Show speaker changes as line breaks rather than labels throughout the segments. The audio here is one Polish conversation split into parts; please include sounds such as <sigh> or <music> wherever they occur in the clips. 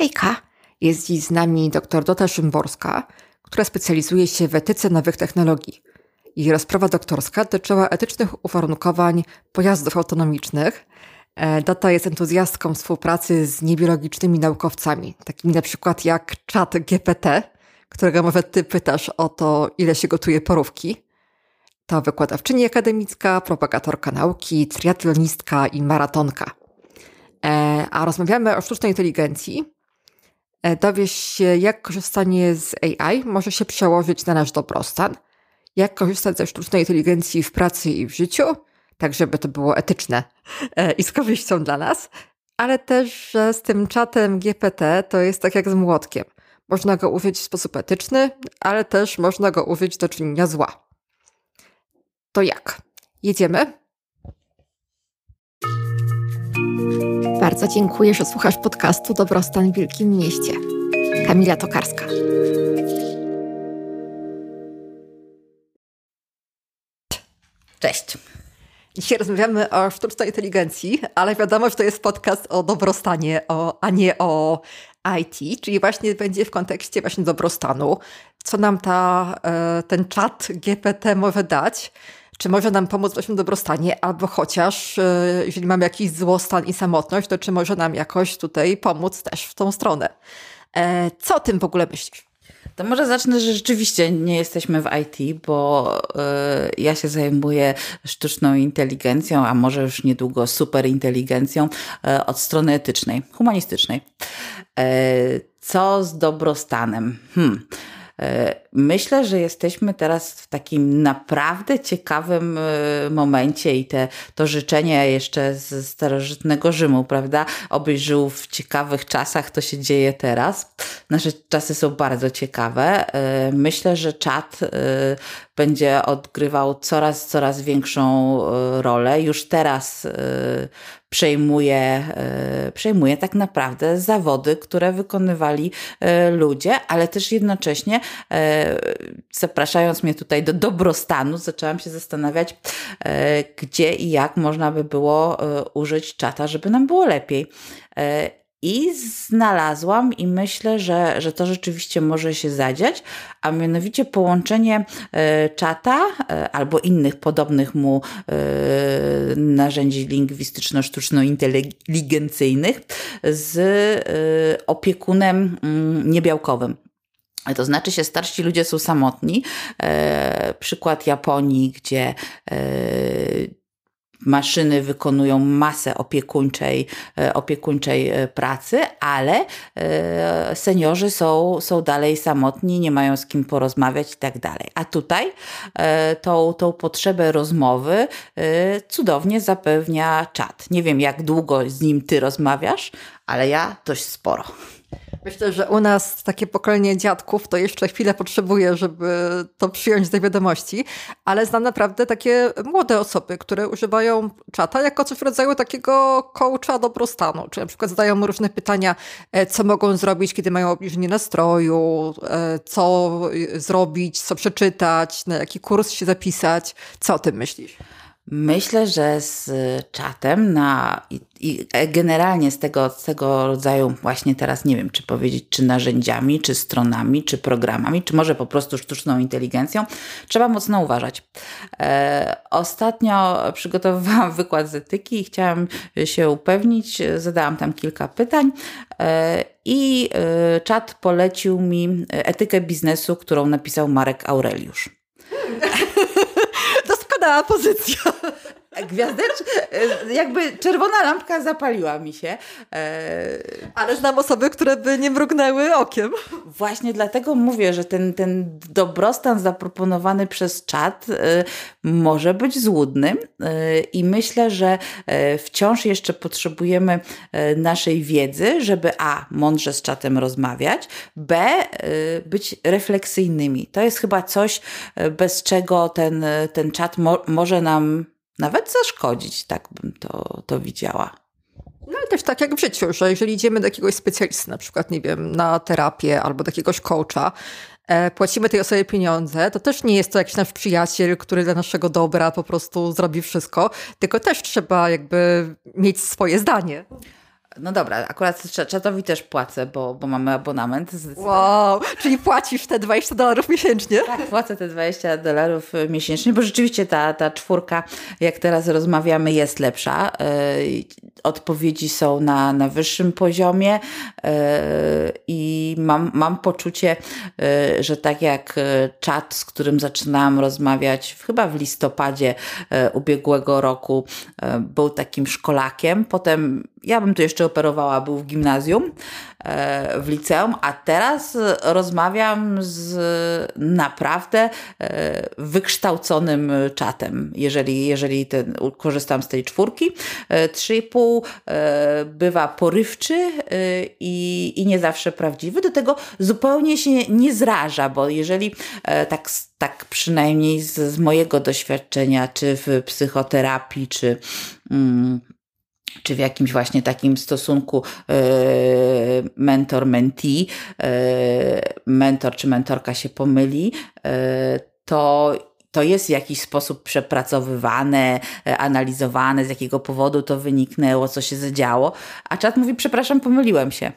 Hejka! Jest dziś z nami dr Dota Szymborska, która specjalizuje się w etyce nowych technologii. Jej rozprawa doktorska dotyczyła etycznych uwarunkowań pojazdów autonomicznych. E, Dota jest entuzjastką współpracy z niebiologicznymi naukowcami, takimi na przykład jak czat GPT, którego nawet ty pytasz o to, ile się gotuje porówki. To wykładowczyni akademicka, propagatorka nauki, triatlonistka i maratonka. E, a rozmawiamy o sztucznej inteligencji, dowiesz się, jak korzystanie z AI może się przełożyć na nasz dobrostan, jak korzystać ze sztucznej inteligencji w pracy i w życiu, tak żeby to było etyczne e, i z korzyścią dla nas, ale też, że z tym czatem GPT to jest tak jak z młotkiem. Można go użyć w sposób etyczny, ale też można go użyć do czynienia zła. To jak? Jedziemy? Bardzo dziękuję, że słuchasz podcastu Dobrostan w Wielkim Mieście. Kamila Tokarska. Cześć. Dzisiaj rozmawiamy o sztucznej inteligencji, ale wiadomo, że to jest podcast o dobrostanie, o, a nie o IT, czyli właśnie będzie w kontekście właśnie dobrostanu. Co nam ta, e, ten czat GPT może dać? Czy może nam pomóc w naszym dobrostanie, albo chociaż, e, jeżeli mamy jakiś złostan i samotność, to czy może nam jakoś tutaj pomóc też w tą stronę. E, co o tym w ogóle myślisz?
To może zacznę, że rzeczywiście nie jesteśmy w IT, bo y, ja się zajmuję sztuczną inteligencją, a może już niedługo superinteligencją y, od strony etycznej, humanistycznej. Y, co z dobrostanem? Hmm. Myślę, że jesteśmy teraz w takim naprawdę ciekawym e, momencie i te, to życzenie jeszcze z starożytnego Rzymu, prawda? Obyś żył w ciekawych czasach, to się dzieje teraz. Nasze czasy są bardzo ciekawe. E, myślę, że czat będzie odgrywał coraz, coraz większą rolę. Już teraz przejmuje, przejmuje tak naprawdę zawody, które wykonywali ludzie, ale też jednocześnie zapraszając mnie tutaj do dobrostanu, zaczęłam się zastanawiać, gdzie i jak można by było użyć czata, żeby nam było lepiej. I znalazłam i myślę, że, że to rzeczywiście może się zadziać, a mianowicie połączenie e, czata e, albo innych podobnych mu e, narzędzi lingwistyczno-sztuczno-inteligencyjnych z opiekunem mm, niebiałkowym. To znaczy się, starsi ludzie są samotni. przykład Japonii, gdzie maszyny wykonują masę opiekuńczej, e, opiekuńczej e, pracy, ale e, seniorzy są, są dalej samotni, nie mają z kim porozmawiać i tak dalej. A tutaj tą, tą potrzebę rozmowy cudownie zapewnia czat. Nie wiem, jak długo z nim ty rozmawiasz, ale ja dość sporo.
Myślę, że u nas takie pokolenie dziadków to jeszcze chwilę potrzebuje, żeby to przyjąć do wiadomości, ale znam naprawdę takie młode osoby, które używają czata jako coś w rodzaju takiego coacha dobrostanu, czy na przykład zadają różne pytania, e, co mogą zrobić, kiedy mają obniżenie nastroju, e, co zrobić, co przeczytać, na jaki kurs się zapisać. Co o tym myślisz?
Myślę, że z czatem na, i, i, generalnie z tego, z tego rodzaju, właśnie teraz nie wiem, czy powiedzieć, czy narzędziami, czy stronami, czy programami, czy może po prostu sztuczną inteligencją, trzeba mocno uważać. E, ostatnio przygotowywałam <laughs> wykład z etyki i chciałam się upewnić, zadałam tam kilka pytań. E, I e, czat polecił mi etykę biznesu, którą napisał Marek Aureliusz.
Doskonała <laughs> da
posizione. E, jakby czerwona lampka zapaliła mi się. E,
Ale znam osoby, które by nie mrugnęły okiem.
Właśnie dlatego mówię, że ten, ten dobrostan zaproponowany przez czat e, może być złudny i myślę, że wciąż jeszcze potrzebujemy naszej wiedzy, żeby a. mądrze z czatem rozmawiać, b. być refleksyjnymi. To jest chyba coś, bez czego ten, ten czat mo może nam nawet zaszkodzić, tak bym to, to widziała.
No i też tak jak w życiu, że jeżeli idziemy do jakiegoś specjalisty, na przykład, nie wiem, na terapię albo do jakiegoś coacha, e, płacimy tej osobie pieniądze, to też nie jest to jakiś nasz przyjaciel, który dla naszego dobra po prostu zrobi wszystko, tylko też trzeba jakby mieć swoje zdanie.
No dobra, akurat czatowi też płacę, bo, bo mamy abonament.
Wow, czyli płacisz te 20 dolarów miesięcznie?
Tak, płacę te 20 dolarów miesięcznie, bo rzeczywiście ta, ta czwórka, jak teraz rozmawiamy, jest lepsza. Yy, odpowiedzi są na, na wyższym poziomie yy, i mam, mam poczucie, że tak jak czat, z którym zaczynałam rozmawiać chyba w listopadzie ubiegłego roku, był takim szkolakiem, potem ja bym tu jeszcze operowała, był w gimnazjum, e, w liceum, a teraz rozmawiam z naprawdę e, wykształconym czatem. Jeżeli, jeżeli ten, korzystam z tej czwórki, 3,5 e, bywa porywczy i, i nie zawsze prawdziwy. Do tego zupełnie się nie zraża, bo jeżeli tak, tak przynajmniej z, z mojego doświadczenia, czy w psychoterapii, czy mm, czy w jakimś właśnie takim stosunku e, mentor-mentee, e, mentor czy mentorka się pomyli, e, to to jest w jakiś sposób przepracowywane, analizowane, z jakiego powodu to wyniknęło, co się zadziało, a czat mówi, przepraszam, pomyliłem się.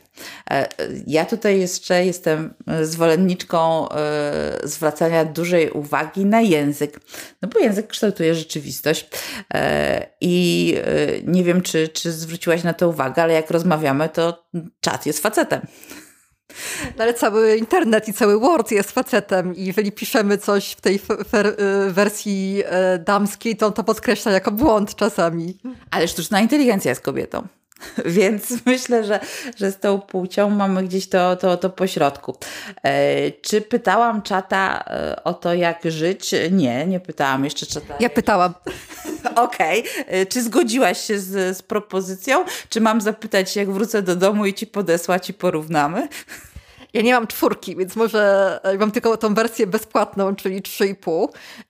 Ja tutaj jeszcze jestem zwolenniczką zwracania dużej uwagi na język, no bo język kształtuje rzeczywistość i nie wiem, czy, czy zwróciłaś na to uwagę, ale jak rozmawiamy, to czat jest facetem.
No ale cały internet i cały Word jest facetem i jeżeli piszemy coś w tej y, wersji y, damskiej, to on to podkreśla jako błąd czasami.
Ale sztuczna inteligencja jest kobietą. <laughs> Więc myślę, że, że z tą płcią mamy gdzieś to, to, to pośrodku. E, czy pytałam czata e, o to, jak żyć? Nie, nie pytałam jeszcze czata.
Ja pytałam. <laughs>
Okej. Okay. E, czy zgodziłaś się z, z propozycją? Czy mam zapytać, jak wrócę do domu i ci podesłać i porównamy?
Ja nie mam czwórki, więc może e, mam tylko tą wersję bezpłatną, czyli 3,5.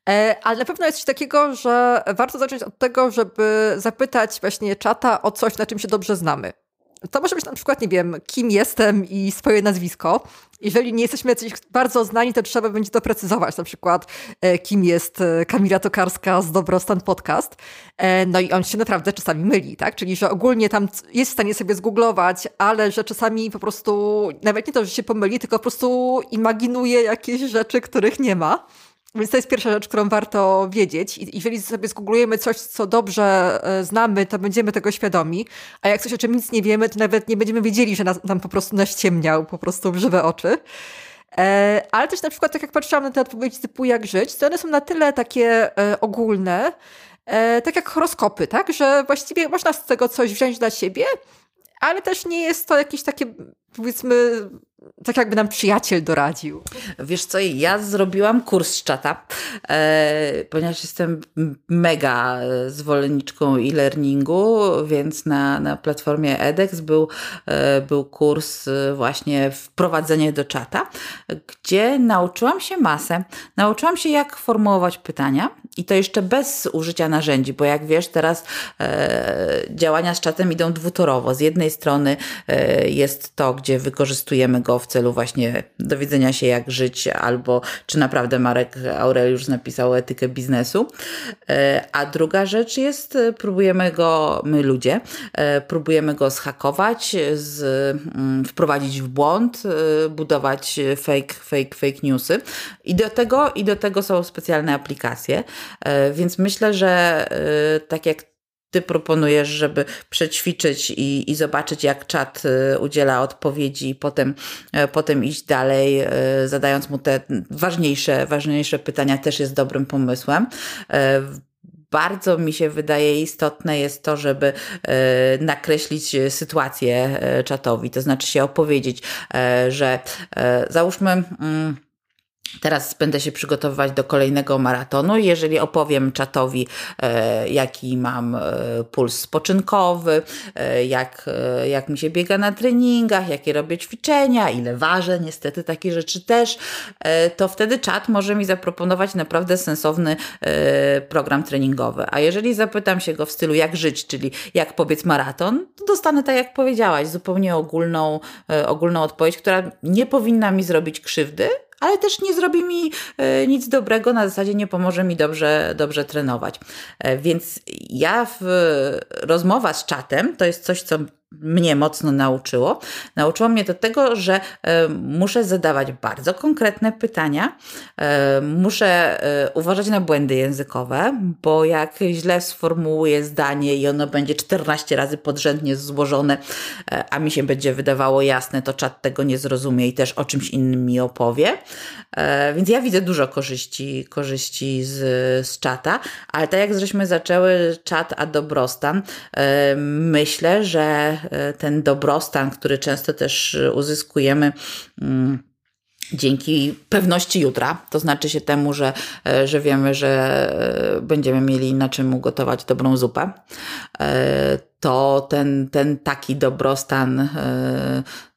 E, ale na pewno jest coś takiego, że warto zacząć od tego, żeby zapytać właśnie czata o coś, na czym się dobrze znamy. To może być na przykład, nie wiem, kim jestem i swoje nazwisko. Jeżeli nie jesteśmy jacyś bardzo znani, to trzeba będzie doprecyzować, na przykład, e, kim jest e, Kamila Tokarska z Dobrostan Podcast. E, no i on się naprawdę czasami myli, tak? Czyli, że ogólnie tam jest w stanie sobie zgooglować, ale że czasami po prostu, nawet nie to, że się pomyli, tylko po prostu imaginuje jakieś rzeczy, których nie ma. Więc to jest pierwsza rzecz, którą warto wiedzieć. I jeżeli sobie zgooglujemy coś, co dobrze e, znamy, to będziemy tego świadomi, a jak coś, o czym nic nie wiemy, to nawet nie będziemy wiedzieli, że nam po prostu naściemniał po prostu w żywe oczy. E, ale też na przykład, tak jak patrzyłam na te odpowiedzi typu jak żyć, to one są na tyle takie e, ogólne, tak jak horoskopy, tak? Że właściwie można z tego coś wziąć dla siebie, ale też nie jest to jakieś takie, powiedzmy, tak jakby nam przyjaciel doradził.
Wiesz co, ja zrobiłam kurs z czata, e, ponieważ jestem mega zwolenniczką e-learningu, więc na, na platformie edX był, e, był kurs właśnie wprowadzenie do czata, gdzie nauczyłam się masę. Nauczyłam się jak formułować pytania i to jeszcze bez użycia narzędzi, bo jak wiesz, teraz e, działania z czatem idą dwutorowo. Z jednej strony e, jest to, gdzie wykorzystujemy go w celu właśnie dowiedzenia się, jak żyć, albo czy naprawdę Marek Aureliusz napisał etykę biznesu. E, a druga rzecz jest, e, próbujemy go, my ludzie, e, próbujemy go zhakować, z, mm, wprowadzić w błąd, budować fake, fake, fake newsy. I do tego, i do tego są specjalne aplikacje. Więc myślę, że tak jak ty proponujesz, żeby przećwiczyć i, i zobaczyć, jak czat y, udziela odpowiedzi, i potem, e, potem iść dalej, e, zadając mu te ważniejsze, ważniejsze pytania, też jest dobrym pomysłem e, bardzo mi się wydaje istotne jest to, żeby nakreślić sytuację czatowi, to znaczy się opowiedzieć, że załóżmy. Mm, Teraz będę się przygotowywać do kolejnego maratonu. Jeżeli opowiem czatowi, e, jaki mam e, puls spoczynkowy, e, jak, jak mi się biega na treningach, jakie robię ćwiczenia, ile ważę, niestety takie rzeczy też, to wtedy czat może mi zaproponować naprawdę sensowny program treningowy. A jeżeli zapytam się go w stylu jak żyć, czyli jak pobiec maraton, to dostanę tak jak powiedziałaś, zupełnie ogólną, ogólną odpowiedź, która nie powinna mi zrobić krzywdy, ale też nie zrobi mi e, nic dobrego, na zasadzie nie pomoże mi dobrze, dobrze trenować. E, więc ja w rozmowa z czatem to jest coś, co mnie mocno nauczyło? Nauczyło mnie do tego, że e, muszę zadawać bardzo konkretne pytania, e, muszę e, uważać na błędy językowe, bo jak źle sformułuję zdanie i ono będzie 14 razy podrzędnie złożone, a mi się będzie wydawało jasne, to czat tego nie zrozumie i też o czymś innym mi opowie. Więc ja widzę dużo korzyści, korzyści z, z czata, ale tak jak żeśmy zaczęły czat a dobrostan, myślę, że ten dobrostan, który często też uzyskujemy mm, dzięki pewności jutra, to znaczy się temu, że, e, że wiemy, że będziemy mieli na czym ugotować dobrą zupę, to ten, ten taki dobrostan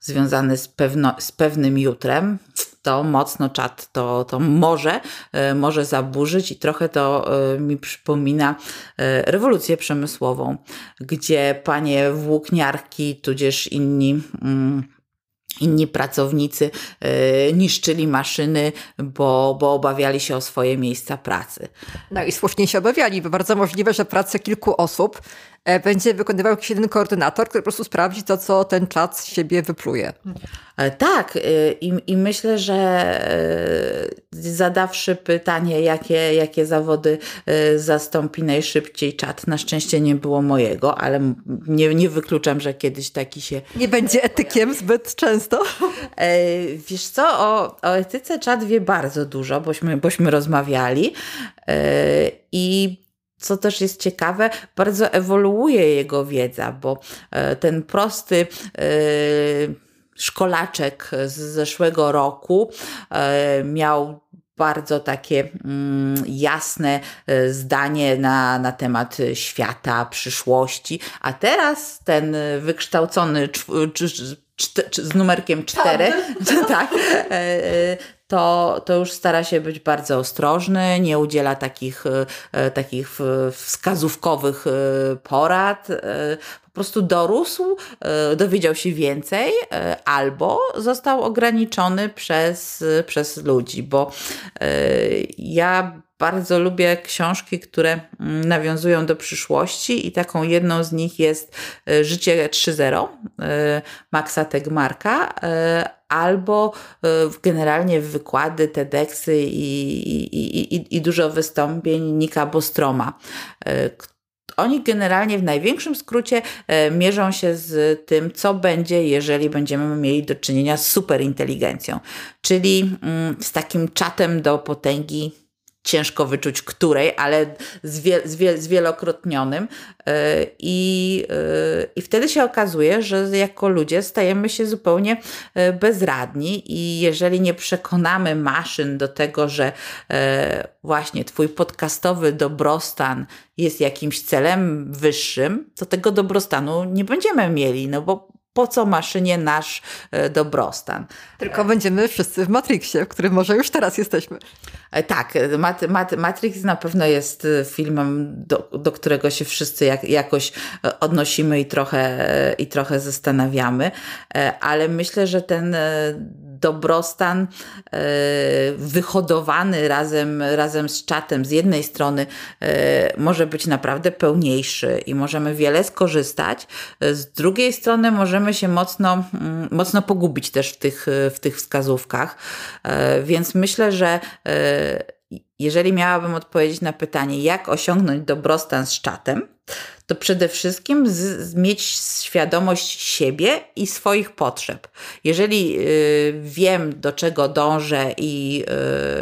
związany z, pewno, z pewnym jutrem, to mocno czat to, to może, e, może zaburzyć i trochę to e, mi przypomina e, rewolucję przemysłową, gdzie panie włókniarki, tudzież inni. Mm, inni pracownicy niszczyli maszyny, bo, bo obawiali się o swoje miejsca pracy.
No i słusznie się obawiali, bo bardzo możliwe, że pracę kilku osób będzie wykonywał jakiś jeden koordynator, który po prostu sprawdzi to, co ten czat z siebie wypluje.
E, tak, e, i, i myślę, że zadawszy pytanie, jakie, jakie zawody zastąpi najszybciej czat, na szczęście nie było mojego, ale nie, nie wykluczam, że kiedyś taki się.
Nie będzie etykiem zbyt często. <laughs>
Wiesz co, o, o etyce czat wie bardzo dużo, bośmy, bośmy rozmawiali. I co też jest ciekawe, bardzo ewoluuje jego wiedza, bo e, ten prosty e, szkolaczek z zeszłego roku e, miał bardzo takie mm, jasne zdanie na, na temat świata, przyszłości, a teraz ten wykształcony z numerkiem 4, <laughs> tak, to, to już stara się być bardzo ostrożny, nie udziela takich, e, takich wskazówkowych e, porad. E, po prostu dorósł, dowiedział się więcej, albo został ograniczony przez, przez ludzi, bo ja bardzo lubię książki, które mm, nawiązują do przyszłości i taką jedną z nich jest Życie 3.0 Maxa Tegmarka, albo e, generalnie wykłady, TEDxy i, i, i, i dużo wystąpień Nika Bostroma. E, oni generalnie w największym skrócie e, mierzą się z tym, co będzie, jeżeli będziemy mieli do czynienia z superinteligencją, czyli mm, z takim czatem do potęgi ciężko wyczuć której, ale zwie, zwie, zwielokrotnionym. E, I, e, I wtedy się okazuje, że jako ludzie stajemy się zupełnie e, bezradni, i jeżeli nie przekonamy maszyn do tego, że właśnie Twój podcastowy dobrostan jest jakimś celem wyższym, to tego dobrostanu nie będziemy mieli, no bo po co maszynie nasz dobrostan?
Tylko będziemy wszyscy w Matrixie, w którym może już teraz jesteśmy.
E, tak, Mat, Mat, Matrix na pewno jest e, filmem, do, do którego się wszyscy jak, jakoś e, odnosimy i trochę, i trochę zastanawiamy, ale myślę, że ten dobrostan wyhodowany razem, razem z czatem. Z jednej strony może być naprawdę pełniejszy i możemy wiele skorzystać, z drugiej strony możemy się mocno, mm, mocno pogubić też w tych, w tych wskazówkach, więc myślę, że jeżeli miałabym odpowiedzieć na pytanie, jak osiągnąć dobrostan z czatem, to przede wszystkim z, mieć świadomość siebie i swoich potrzeb. Jeżeli y, wiem, do czego dążę i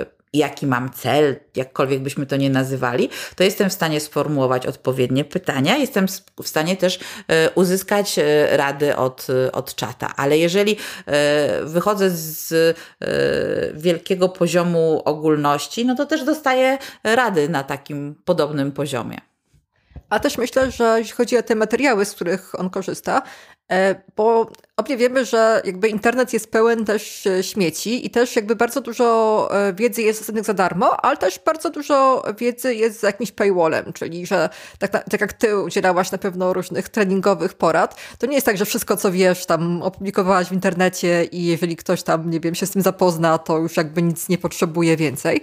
y, jaki mam cel, jakkolwiek byśmy to nie nazywali, to jestem w stanie sformułować odpowiednie pytania, jestem w stanie też e, uzyskać e, rady od, od czata. Ale jeżeli e, wychodzę z wielkiego poziomu ogólności, no to też dostaję rady na takim podobnym poziomie.
A też myślę, że jeśli chodzi o te materiały, z których on korzysta, E, bo obie wiemy, że jakby internet jest pełen też e, śmieci i też jakby bardzo dużo e, wiedzy jest dostępnych za darmo, ale też bardzo dużo wiedzy jest za jakimś paywallem, czyli że tak, tak jak ty udzielałaś na pewno różnych treningowych porad, to nie jest tak, że wszystko co wiesz tam opublikowałaś w internecie i jeżeli ktoś tam, nie wiem, się z tym zapozna, to już jakby nic nie potrzebuje więcej.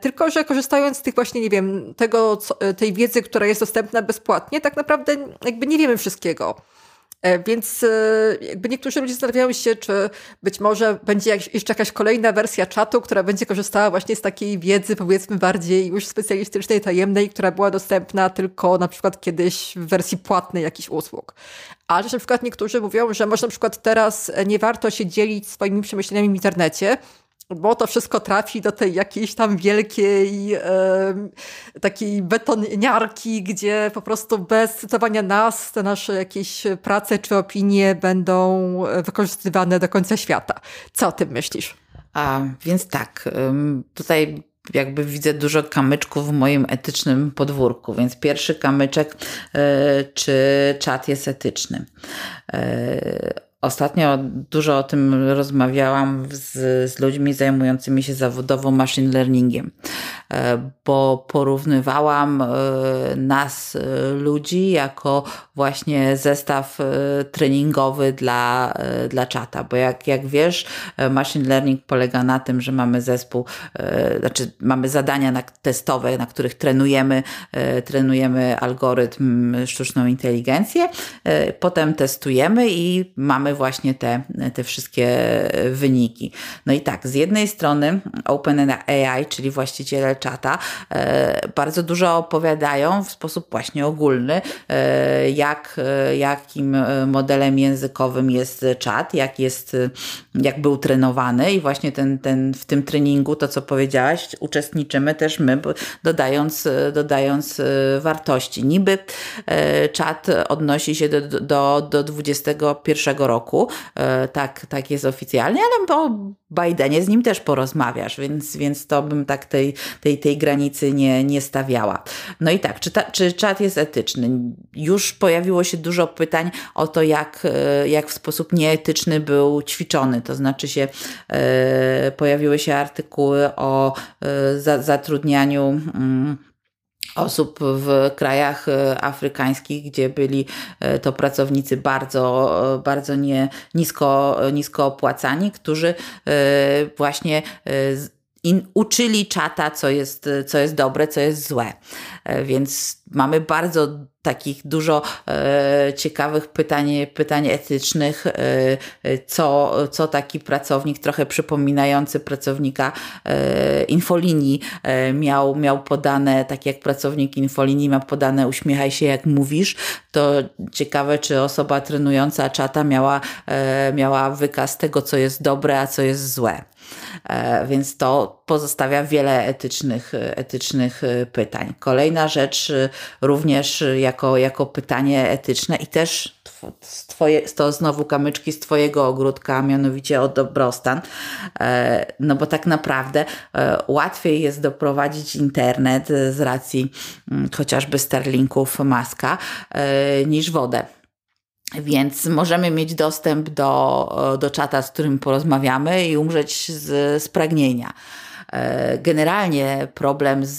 Tylko, że korzystając z tych właśnie, nie wiem, tego, tej wiedzy, która jest dostępna bezpłatnie, tak naprawdę jakby nie wiemy wszystkiego. Więc jakby niektórzy ludzie zastanawiają się, czy być może będzie jeszcze jakaś kolejna wersja czatu, która będzie korzystała właśnie z takiej wiedzy, powiedzmy bardziej już specjalistycznej, tajemnej, która była dostępna tylko na przykład kiedyś w wersji płatnej jakichś usług. Ale też na przykład niektórzy mówią, że może na przykład teraz nie warto się dzielić swoimi przemyśleniami w internecie, bo to wszystko trafi do tej jakiejś tam wielkiej e, takiej betoniarki, gdzie po prostu bez cytowania nas te nasze jakieś prace czy opinie będą wykorzystywane do końca świata. Co o tym myślisz?
A, więc tak, tutaj jakby widzę dużo kamyczków w moim etycznym podwórku. Więc pierwszy kamyczek, e, czy czat jest etyczny. Ostatnio dużo o tym rozmawiałam z, z ludźmi zajmującymi się zawodowo machine learningiem, bo porównywałam e, nas, e, ludzi, jako właśnie zestaw treningowy dla, dla czata. Bo jak, jak wiesz, machine learning polega na tym, że mamy zespół, znaczy mamy zadania testowe, na których trenujemy, trenujemy algorytm, sztuczną inteligencję, potem testujemy i mamy właśnie te, te wszystkie wyniki. No i tak, z jednej strony OpenAI, czyli właściciele czata, e, bardzo dużo opowiadają w sposób właśnie ogólny, e, jak, jakim modelem językowym jest czat, jak jest, jak był trenowany i właśnie ten, ten, w tym treningu, to co powiedziałaś, uczestniczymy też my, dodając, dodając e, wartości. Niby czat odnosi się do, do, do 21 roku. E, tak, tak jest oficjalnie, ale po Bidenie z nim też porozmawiasz, więc, więc to bym tak tej, tej, tej granicy nie, nie stawiała. No i tak, czy, ta, czy czat jest etyczny? Już pojawiło się dużo pytań o to, jak, e, jak w sposób nieetyczny był ćwiczony. To znaczy się e, pojawiły się artykuły o e, za, zatrudnianiu. Osób w krajach e, afrykańskich, gdzie byli e, to pracownicy bardzo, e, bardzo nie, nisko, nisko opłacani, którzy właśnie uczyli czata, co jest, co jest dobre, co jest złe. Więc mamy bardzo takich dużo e, ciekawych pytań, pytań etycznych, e, co, co taki pracownik, trochę przypominający pracownika e, infolinii, e, miał, miał podane, tak jak pracownik infolinii ma podane uśmiechaj się jak mówisz, to ciekawe, czy osoba trenująca czata miała, e, miała wykaz tego, co jest dobre, a co jest złe. E, więc to pozostawia wiele etycznych, etycznych pytań. Kolejna rzecz, również jako, jako pytanie etyczne i też twoje, to znowu kamyczki z Twojego ogródka, mianowicie o dobrostan. E, no bo tak naprawdę e, łatwiej jest doprowadzić internet z racji mm, chociażby Starlinków Maska niż wodę. Więc możemy mieć dostęp do, do czata, z którym porozmawiamy i umrzeć z, z pragnienia. E, generalnie problem z,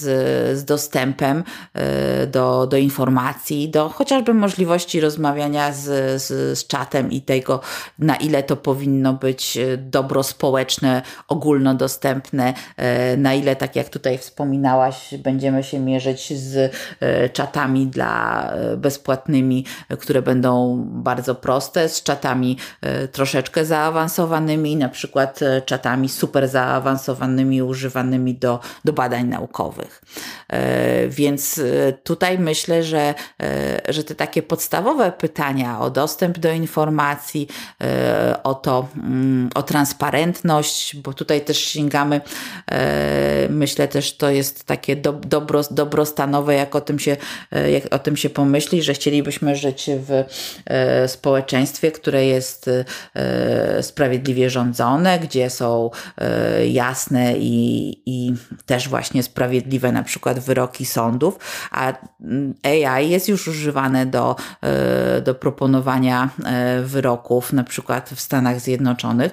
z dostępem e, do, do informacji, do chociażby możliwości rozmawiania z, z, z czatem i tego, na ile to powinno być e, dobro społeczne, ogólnodostępne, na ile, tak jak tutaj wspominałaś, będziemy się mierzyć z czatami dla bezpłatnymi, które będą bardzo proste, z czatami troszeczkę zaawansowanymi, na przykład czatami super zaawansowanymi, używanymi do, do badań naukowych. E, więc e, tutaj myślę, że, e, że te takie podstawowe pytania o dostęp do informacji, o to, mm, o transparentność, bo tutaj też sięgamy, myślę też to jest takie do, dobro, dobrostanowe, jak o tym się, jak o tym się pomyśli, że chcielibyśmy żyć w społeczeństwie, które jest sprawiedliwie rządzone, gdzie są jasne i i, też właśnie sprawiedliwe na przykład wyroki sądów, a AI jest już używane do, e, do proponowania e, wyroków, na przykład w Stanach Zjednoczonych,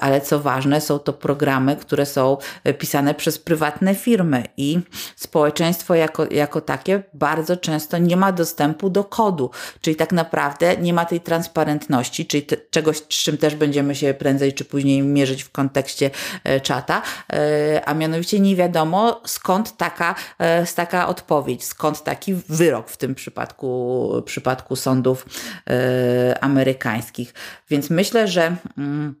ale co ważne, są to programy, które są pisane przez prywatne firmy i społeczeństwo jako, jako takie bardzo często nie ma dostępu do kodu, czyli tak naprawdę nie ma tej transparentności, czyli te, czegoś, z czym też będziemy się prędzej czy później mierzyć w kontekście czata, a mianowicie nie wiadomo skąd taka, taka odpowiedź, skąd taki wyrok w tym przypadku, przypadku sądów e, amerykańskich. Więc myślę, że mm,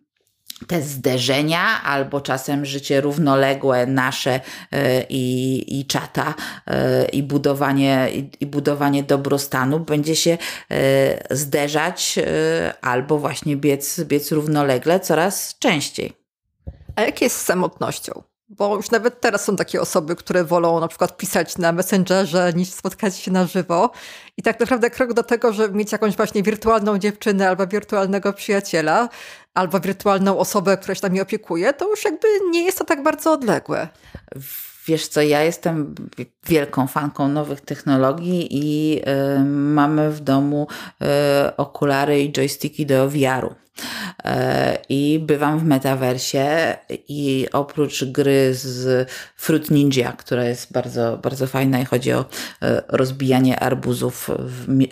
te zderzenia, albo czasem życie równoległe nasze e, i, i czata, e, i budowanie, i, i budowanie dobrostanu będzie się zderzać, albo właśnie biec, biec równolegle coraz częściej.
A jak jest z samotnością? Bo już nawet teraz są takie osoby, które wolą na przykład pisać na Messengerze niż spotkać się na żywo. I tak naprawdę krok do tego, żeby mieć jakąś właśnie wirtualną dziewczynę albo wirtualnego przyjaciela, albo wirtualną osobę, która się nami opiekuje, to już jakby nie jest to tak bardzo odległe.
Wiesz co, ja jestem wielką fanką nowych technologii i y, mamy w domu y, okulary i joysticki do VR-u. E, I bywam w metaversie i oprócz gry z Fruit Ninja, która jest bardzo, bardzo fajna i chodzi o e, rozbijanie arbuzów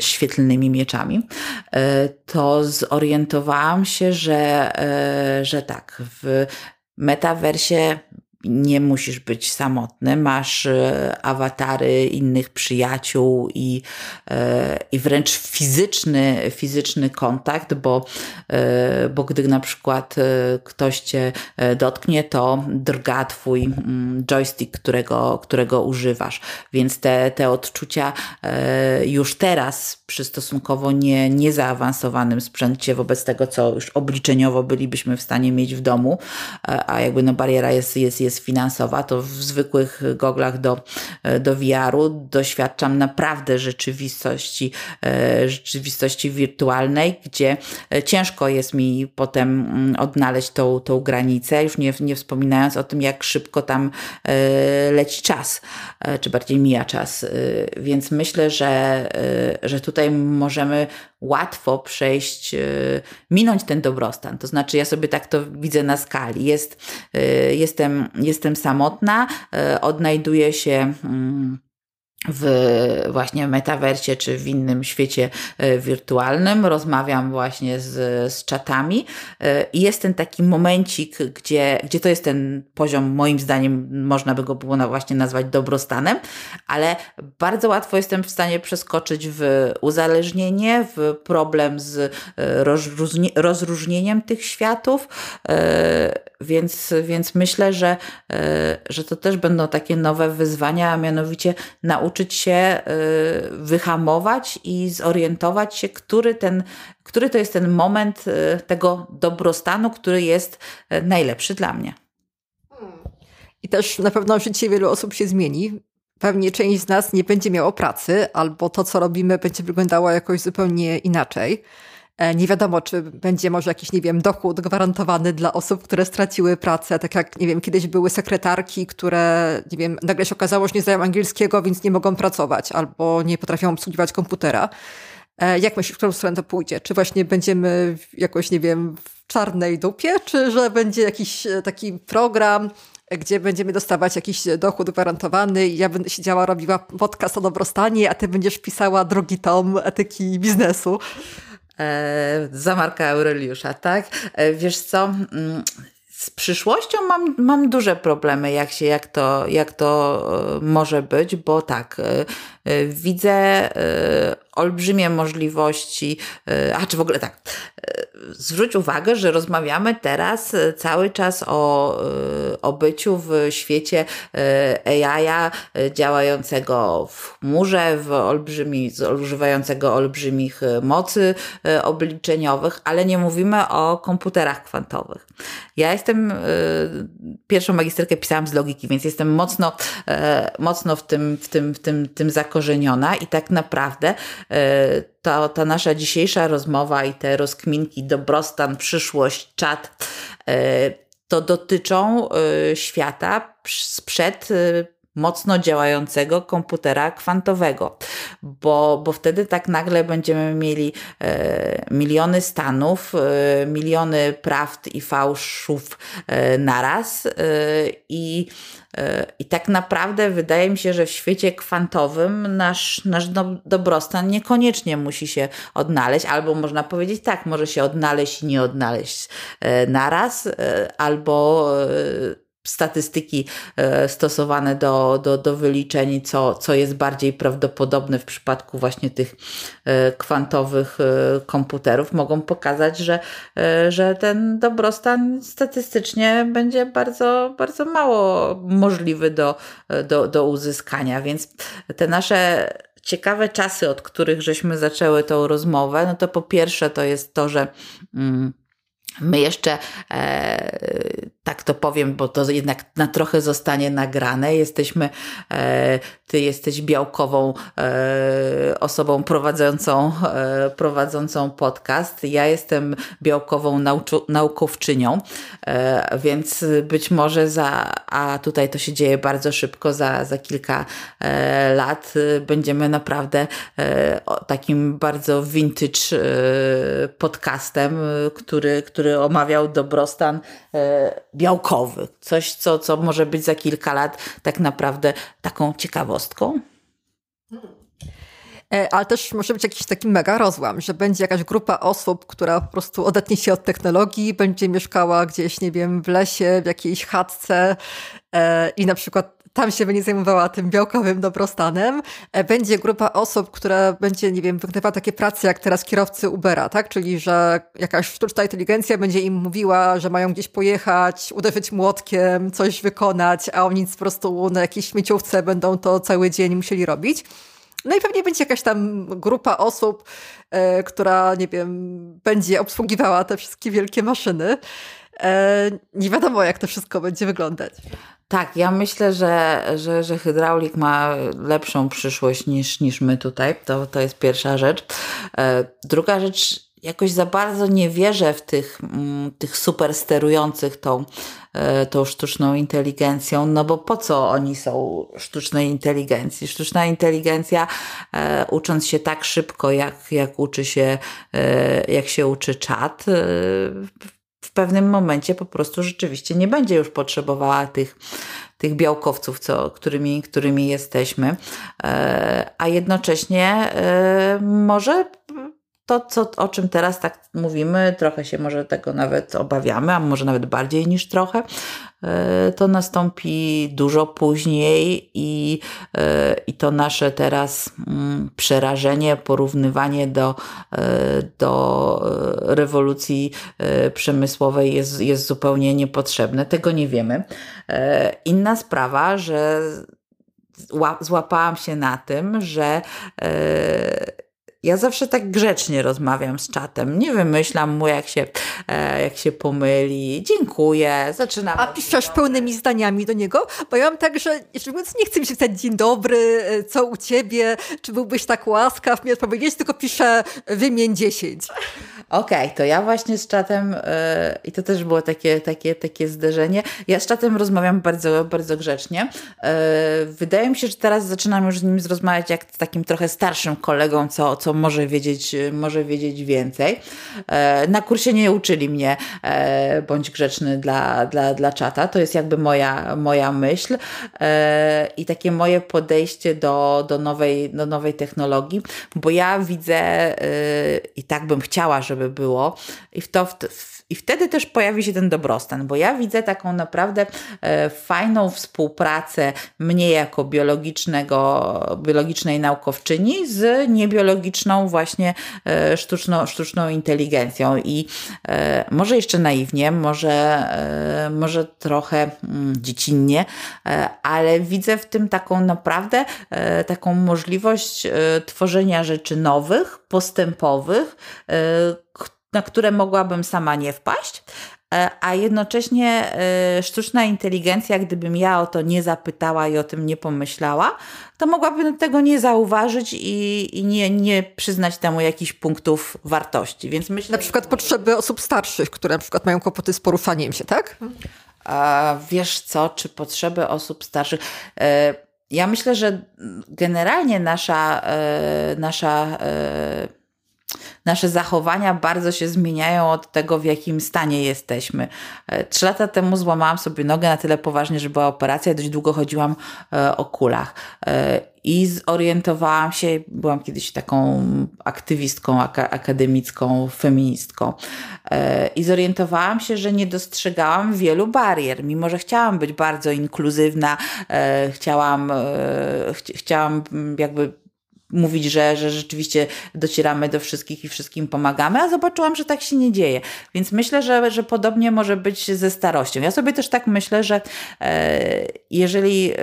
świetlnymi mieczami, e, to zorientowałam się, że, że tak, w metaversie nie musisz być samotny, masz e, awatary innych przyjaciół i, e, i wręcz fizyczny, fizyczny kontakt, bo, e, bo gdy na przykład ktoś cię dotknie, to drga twój mm, joystick, którego, którego używasz. Więc te, te odczucia już teraz przy stosunkowo nie, niezaawansowanym sprzęcie wobec tego, co już obliczeniowo bylibyśmy w stanie mieć w domu, a jakby no bariera jest, jest, jest jest finansowa, to w zwykłych goglach do, do VR-u doświadczam naprawdę rzeczywistości, e, rzeczywistości wirtualnej, gdzie e, ciężko jest mi potem mm, odnaleźć tą, tą granicę, już nie, nie wspominając o tym, jak szybko tam e, leci czas, czy bardziej mija czas. Więc myślę, że, że tutaj możemy łatwo przejść, minąć ten dobrostan. To znaczy, ja sobie tak to widzę na skali. Jest, jestem, jestem samotna, e, odnajduję się mm, w właśnie metaversie czy w innym świecie e, wirtualnym, rozmawiam właśnie z, z czatami. E, i jest ten taki momencik, gdzie, gdzie to jest ten poziom, moim zdaniem można by go było właśnie nazwać dobrostanem, ale bardzo łatwo jestem w stanie przeskoczyć w uzależnienie, w problem z rozróżnieniem tych światów, więc, więc myślę, że, e, że to też będą takie nowe wyzwania, a mianowicie nauczyć się e, wyhamować i zorientować się, który, ten, który to jest ten moment e, tego dobrostanu, który jest najlepszy dla mnie.
I też na pewno życie wielu osób się zmieni. Pewnie część z nas nie będzie miało pracy, albo to, co robimy, będzie wyglądało jakoś zupełnie inaczej. E, nie wiadomo, czy będzie może jakiś, nie wiem, dochód gwarantowany dla osób, które straciły pracę, tak jak, nie wiem, kiedyś były sekretarki, które, nie wiem, nagle się okazało, że nie znają angielskiego, więc nie mogą pracować albo nie potrafią obsługiwać komputera. E, jak myślisz, w którą stronę to pójdzie? Czy właśnie będziemy jakoś, nie wiem, w czarnej dupie, czy że będzie jakiś e, taki program, gdzie będziemy dostawać jakiś dochód gwarantowany ja będę siedziała, robiła podcast o dobrostanie, a ty będziesz pisała drugi tom etyki biznesu.
E, za Marka Aureliusza, tak? E, wiesz co? Mm, z przyszłością mam, mam duże problemy, jak, się, jak, to, jak to e, może być, bo tak, widzę olbrzymie możliwości, a czy w ogóle tak, zwróć uwagę, że rozmawiamy teraz cały czas o, o byciu w świecie AI działającego w chmurze, w olbrzymi, używającego olbrzymich mocy obliczeniowych, ale nie mówimy o komputerach kwantowych. Ja jestem, pierwszą magisterkę pisałam z logiki, więc jestem mocno, mocno w tym, w tym, w tym, tym zakorzeniona i tak naprawdę ta, ta nasza dzisiejsza rozmowa i te rozkminki, dobrostan, przyszłość, czat, e, to dotyczą e, świata sprzed mocno działającego komputera kwantowego, bo, bo wtedy tak nagle będziemy mieli e, miliony stanów, e, miliony prawd i fałszów e, naraz e, i e, i tak naprawdę wydaje mi się, że w świecie kwantowym nasz, nasz dobrostan niekoniecznie musi się odnaleźć, albo można powiedzieć tak, może się odnaleźć i nie odnaleźć e, naraz, albo statystyki e, stosowane do, do, do wyliczeń, co, co jest bardziej prawdopodobne w przypadku właśnie tych e, kwantowych e, komputerów, mogą pokazać, że, że ten dobrostan statystycznie będzie bardzo, bardzo mało możliwy do, do, do uzyskania. Więc te nasze ciekawe czasy, od których żeśmy zaczęły tą rozmowę, no to po pierwsze to jest to, że. Mm, My jeszcze, e, tak to powiem, bo to jednak na trochę zostanie nagrane. Jesteśmy, e, ty jesteś białkową e, osobą prowadzącą, e, prowadzącą podcast. Ja jestem białkową nauczu, naukowczynią, e, więc być może za, a tutaj to się dzieje bardzo szybko, za, za kilka e, lat będziemy naprawdę takim bardzo vintage podcastem, który, który który omawiał dobrostan e, białkowy. Coś, co, co może być za kilka lat tak naprawdę taką ciekawostką.
E, ale też może być jakiś taki mega rozłam, że będzie jakaś grupa osób, która po prostu odetnie się od technologii, będzie mieszkała gdzieś, nie wiem, w lesie, w jakiejś chatce e, i na przykład tam się będzie zajmowała tym białkowym dobrostanem. E, będzie grupa osób, która będzie, nie wiem, wykonywała takie prace jak teraz kierowcy Ubera, tak? Czyli, że jakaś sztuczna inteligencja będzie im mówiła, że mają gdzieś pojechać, uderzyć młotkiem, coś wykonać, a oni po prostu na jakiejś śmieciówce będą to cały dzień musieli robić. No i pewnie będzie jakaś tam grupa osób, e, która, nie wiem, będzie obsługiwała te wszystkie wielkie maszyny. E, nie wiadomo, jak to wszystko będzie wyglądać.
Tak, ja myślę, że, że, że hydraulik ma lepszą przyszłość niż, niż my tutaj. To, to jest pierwsza rzecz. E, druga rzecz, jakoś za bardzo nie wierzę w tych, mm, tych super sterujących tą, e, tą sztuczną inteligencją, no bo po co oni są sztucznej inteligencji? Sztuczna inteligencja, e, ucząc się tak szybko, jak, jak uczy się, jak się uczy czat, pewnym momencie po prostu rzeczywiście nie będzie już potrzebowała tych, tych białkowców, co, którymi, którymi jesteśmy, e, a jednocześnie e, może to, co, o czym teraz tak mówimy, trochę się może tego nawet obawiamy, a może nawet bardziej niż trochę, to nastąpi dużo później i, e, i to nasze teraz mm, przerażenie, porównywanie do, e, do rewolucji przemysłowej jest, jest zupełnie niepotrzebne. Tego nie wiemy. Inna sprawa, że złapałam się na tym, że ja zawsze tak grzecznie rozmawiam z czatem. Nie wymyślam mu, jak się, e, jak się pomyli. Dziękuję. Zaczynam.
A piszesz pełnymi zdaniami do niego? Bo ja mam tak, że mówiąc, nie chcę mi się pisać dzień dobry, e, co u ciebie, czy byłbyś tak łaskaw mi odpowiedzieć, tylko piszę wymień 10.
Okej, okay, to ja właśnie z czatem yy, i to też było takie, takie, takie zderzenie. Ja z czatem rozmawiam bardzo, bardzo grzecznie. Yy, wydaje mi się, że teraz zaczynam już z nim rozmawiać jak z takim trochę starszym kolegą, co, co może wiedzieć, może wiedzieć więcej. Yy, na kursie nie uczyli mnie bądź grzeczny dla, dla, dla czata. To jest jakby moja, moja myśl i takie moje podejście do, do, nowej, do nowej technologii, bo ja widzę i tak bym chciała, żeby żeby było. I, w to, w, I wtedy też pojawi się ten dobrostan, bo ja widzę taką naprawdę e, fajną współpracę mnie jako biologicznego, biologicznej naukowczyni z niebiologiczną właśnie e, sztuczną, sztuczną inteligencją. I e, może jeszcze naiwnie, może, może trochę mm, dziecinnie, ale widzę w tym taką naprawdę taką możliwość tworzenia rzeczy nowych, postępowych, na które mogłabym sama nie wpaść, e, a jednocześnie e, sztuczna inteligencja, gdybym ja o to nie zapytała i o tym nie pomyślała, to mogłabym tego nie zauważyć i, i nie, nie przyznać temu jakichś punktów wartości. Więc myślę,
na przykład potrzeby osób starszych, które na przykład mają kłopoty z poruszaniem się, tak?
A wiesz co, czy potrzeby osób starszych. E, ja myślę, że generalnie nasza, nasza nasze zachowania bardzo się zmieniają od tego, w jakim stanie jesteśmy. E, trzy lata temu złamałam sobie nogę na tyle poważnie, że była operacja, dość długo chodziłam e, o kulach. E, I zorientowałam się, byłam kiedyś taką aktywistką akademicką, feministką, i zorientowałam się, że nie dostrzegałam wielu barier, mimo że chciałam być bardzo inkluzywna, chciałam, chciałam jakby mówić, że, że rzeczywiście docieramy do wszystkich i wszystkim pomagamy, a zobaczyłam, że tak się nie dzieje. Więc myślę, że, że podobnie może być ze starością. Ja sobie też tak myślę, że e, jeżeli e,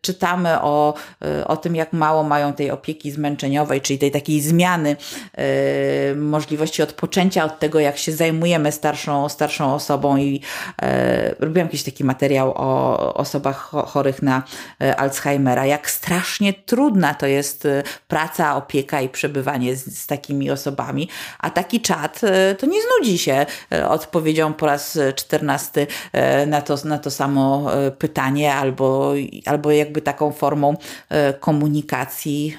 czytamy o, e, o tym, jak mało mają tej opieki zmęczeniowej, czyli tej takiej zmiany możliwości odpoczęcia od tego, jak się zajmujemy starszą, starszą osobą i robiłam jakiś taki materiał o osobach chorych na Alzheimera, jak strasznie trudna to jest praca praca, opieka i przebywanie z, z takimi osobami, a taki czat e, to nie znudzi się e, odpowiedzią po raz czternasty e, na to, na to samo pytanie albo, albo jakby taką formą komunikacji,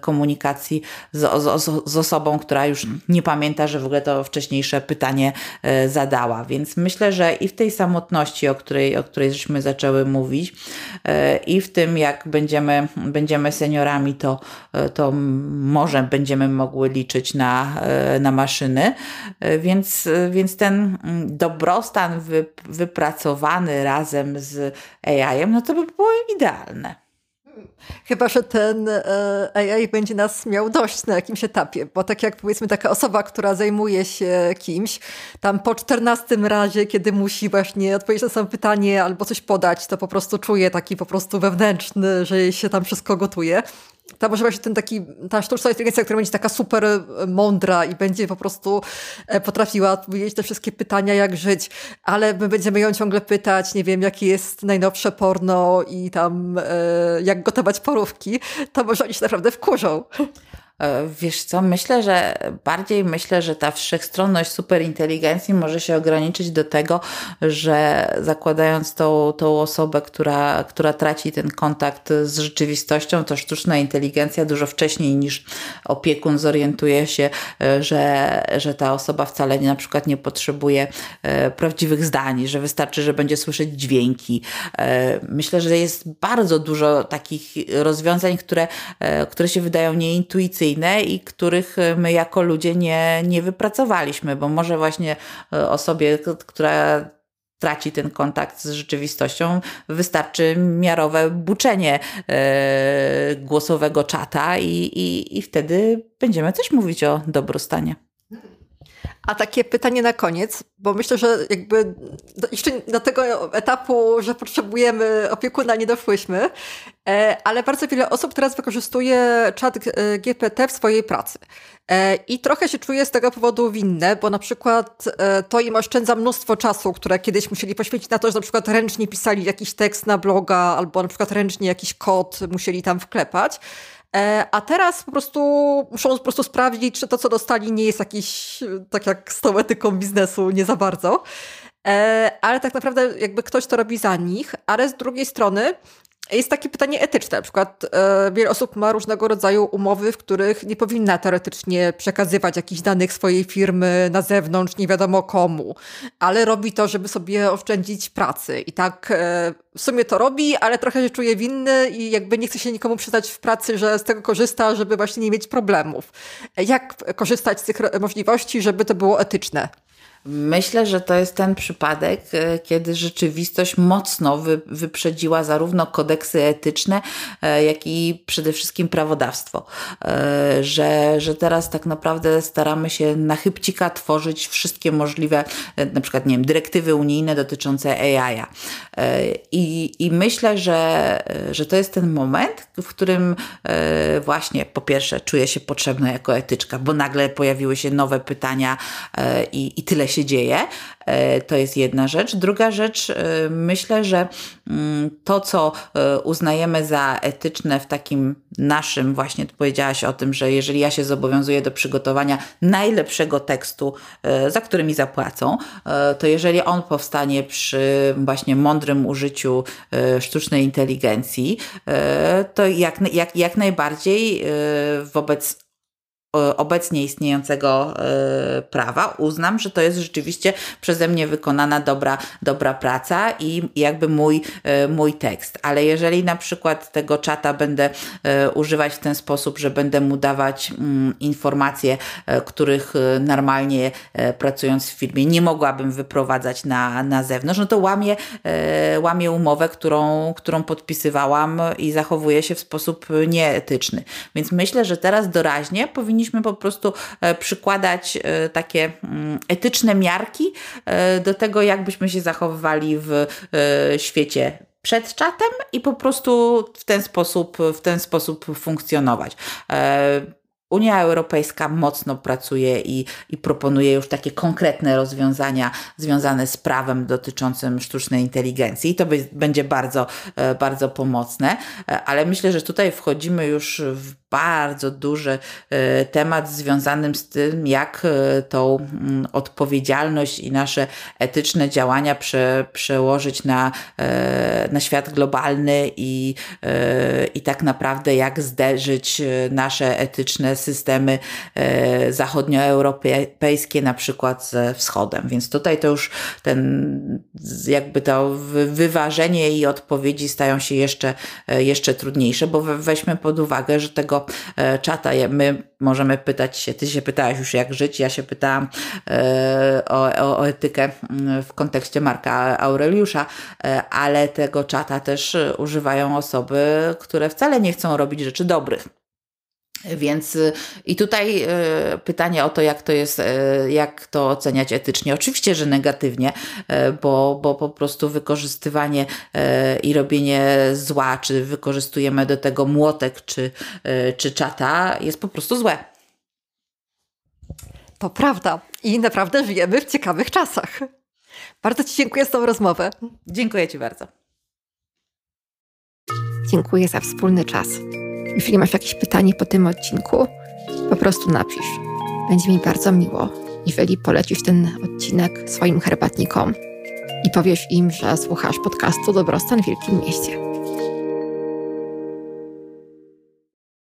komunikacji z, z, z osobą, która już nie pamięta, że w ogóle to wcześniejsze pytanie zadała. Więc myślę, że i w tej samotności, o której, o której żeśmy zaczęły mówić, i w tym, jak będziemy, będziemy seniorami, to to może będziemy mogły liczyć na, e, na maszyny. E, więc, więc ten mm, dobrostan wypracowany razem z AI-em, no to by było idealne.
Chyba, że ten AI będzie nas miał dość na jakimś etapie, bo tak jak powiedzmy taka osoba, która zajmuje się kimś, tam po czternastym razie, kiedy musi właśnie odpowiedzieć na samo pytanie albo coś podać, to po prostu czuje taki po prostu wewnętrzny, że się tam wszystko gotuje ta może właśnie ten taki, ta sztuczna inteligencja, która będzie taka super e, mądra i będzie po prostu e, potrafiła odpowiedzieć te wszystkie pytania, jak żyć, ale my będziemy ją ciągle pytać, nie wiem, jakie jest najnowsze porno i tam e, jak gotować porówki, to może oni się naprawdę wkurzą.
E, wiesz co, myślę, że bardziej myślę, że ta wszechstronność superinteligencji może się ograniczyć do tego, że zakładając tą, tą osobę, która, która traci ten kontakt z rzeczywistością, to sztuczna inteligencja dużo wcześniej niż opiekun zorientuje się, e, że, że ta osoba wcale nie, na przykład nie potrzebuje e, prawdziwych zdań, że wystarczy, że będzie słyszeć dźwięki. Myślę, że jest bardzo dużo takich rozwiązań, które, które się wydają nieintuicyjne, i których my jako ludzie nie, nie wypracowaliśmy, bo może właśnie e, osobie, która traci ten kontakt z rzeczywistością, wystarczy miarowe buczenie e, głosowego czata i, i, i wtedy będziemy też mówić o dobrostanie.
A takie pytanie na koniec, bo myślę, że jakby jeszcze do tego etapu, że potrzebujemy opiekuna nie doszłyśmy, e, ale bardzo wiele osób teraz wykorzystuje czat e, GPT w swojej pracy. E, I trochę się czuję z tego powodu winne, bo na przykład to im oszczędza mnóstwo czasu, które kiedyś musieli poświęcić na to, że na przykład ręcznie pisali jakiś tekst na bloga, albo na przykład ręcznie jakiś kod musieli tam wklepać. E, a teraz po prostu muszą po prostu sprawdzić, czy to, co dostali, nie jest jakiś, tak jak z tą etyką biznesu, nie za bardzo. E, ale tak naprawdę jakby ktoś to robi za nich, ale z drugiej strony jest takie pytanie etyczne. Na przykład e, wiele osób ma różnego rodzaju umowy, w których nie powinna teoretycznie przekazywać jakichś danych swojej firmy na zewnątrz, nie wiadomo komu, ale robi to, żeby sobie oszczędzić pracy. I tak e, w sumie to robi, ale trochę się czuje winny i jakby nie chce się nikomu przyznać w pracy, że z tego korzysta, żeby właśnie nie mieć problemów. Jak korzystać z tych możliwości, żeby to było etyczne?
Myślę, że to jest ten przypadek, e, kiedy rzeczywistość mocno wy, wyprzedziła zarówno kodeksy etyczne, e, jak i przede wszystkim prawodawstwo. E, że, że teraz tak naprawdę staramy się na chybcika tworzyć wszystkie możliwe, na przykład, nie wiem, dyrektywy unijne dotyczące AI. I, i myślę, że, że to jest ten moment, w którym właśnie po pierwsze czuję się potrzebna jako etyczka, bo nagle pojawiły się nowe pytania i, i tyle się się dzieje. E, to jest jedna rzecz. Druga rzecz, e, myślę, że mm, to, co e, uznajemy za etyczne w takim naszym, właśnie tu powiedziałaś o tym, że jeżeli ja się zobowiązuję do przygotowania najlepszego tekstu, za który mi zapłacą, to jeżeli on powstanie przy właśnie mądrym użyciu sztucznej inteligencji, to jak, jak, jak najbardziej wobec obecnie istniejącego e, prawa, uznam, że to jest rzeczywiście przeze mnie wykonana dobra, dobra praca i jakby mój, e, mój tekst. Ale jeżeli na przykład tego czata będę e, używać w ten sposób, że będę mu dawać mm, informacje, których normalnie pracując w firmie nie mogłabym wyprowadzać na, na zewnątrz, no to łamię, łamię umowę, którą, którą podpisywałam i zachowuję się w sposób nieetyczny. Więc myślę, że teraz doraźnie powinniśmy powinniśmy po prostu e, przykładać e, takie mm, etyczne miarki e, do tego, jak byśmy się zachowywali w świecie przed czatem i po prostu w ten sposób, w ten sposób funkcjonować. Unia Europejska mocno pracuje i, i proponuje już takie konkretne rozwiązania związane z prawem dotyczącym sztucznej inteligencji. I to będzie bardzo, bardzo pomocne, ale myślę, że tutaj wchodzimy już w bardzo duży e, temat związany z tym, jak e, tą mm, odpowiedzialność i nasze etyczne działania prze, przełożyć na, e, na świat globalny i, i tak naprawdę jak zderzyć nasze etyczne systemy zachodnioeuropejskie na przykład ze wschodem. Więc tutaj to już ten jakby to wyważenie i odpowiedzi stają się jeszcze, jeszcze trudniejsze, bo weźmy pod uwagę, że tego E, czata. My możemy pytać się, ty się pytałaś już jak żyć, ja się pytałam e, o, o, o etykę mm, w kontekście Marka Aureliusza, e, ale tego czata też używają osoby, które wcale nie chcą robić rzeczy dobrych. Więc y, i tutaj y, pytanie o to, jak to jest, y, jak to oceniać etycznie. Oczywiście, że negatywnie, bo, bo po prostu wykorzystywanie i robienie zła, czy wykorzystujemy do tego młotek, czy, czy czata, jest po prostu złe.
To prawda. I naprawdę żyjemy w ciekawych czasach. Bardzo Ci dziękuję za tą rozmowę.
Dziękuję Ci bardzo.
Dziękuję za wspólny czas. Jeśli masz jakieś pytanie po tym odcinku, po prostu napisz. Będzie mi bardzo miło, jeżeli polecisz ten odcinek swoim herbatnikom i powiesz im, że słuchasz podcastu Dobrostan w Wielkim Mieście.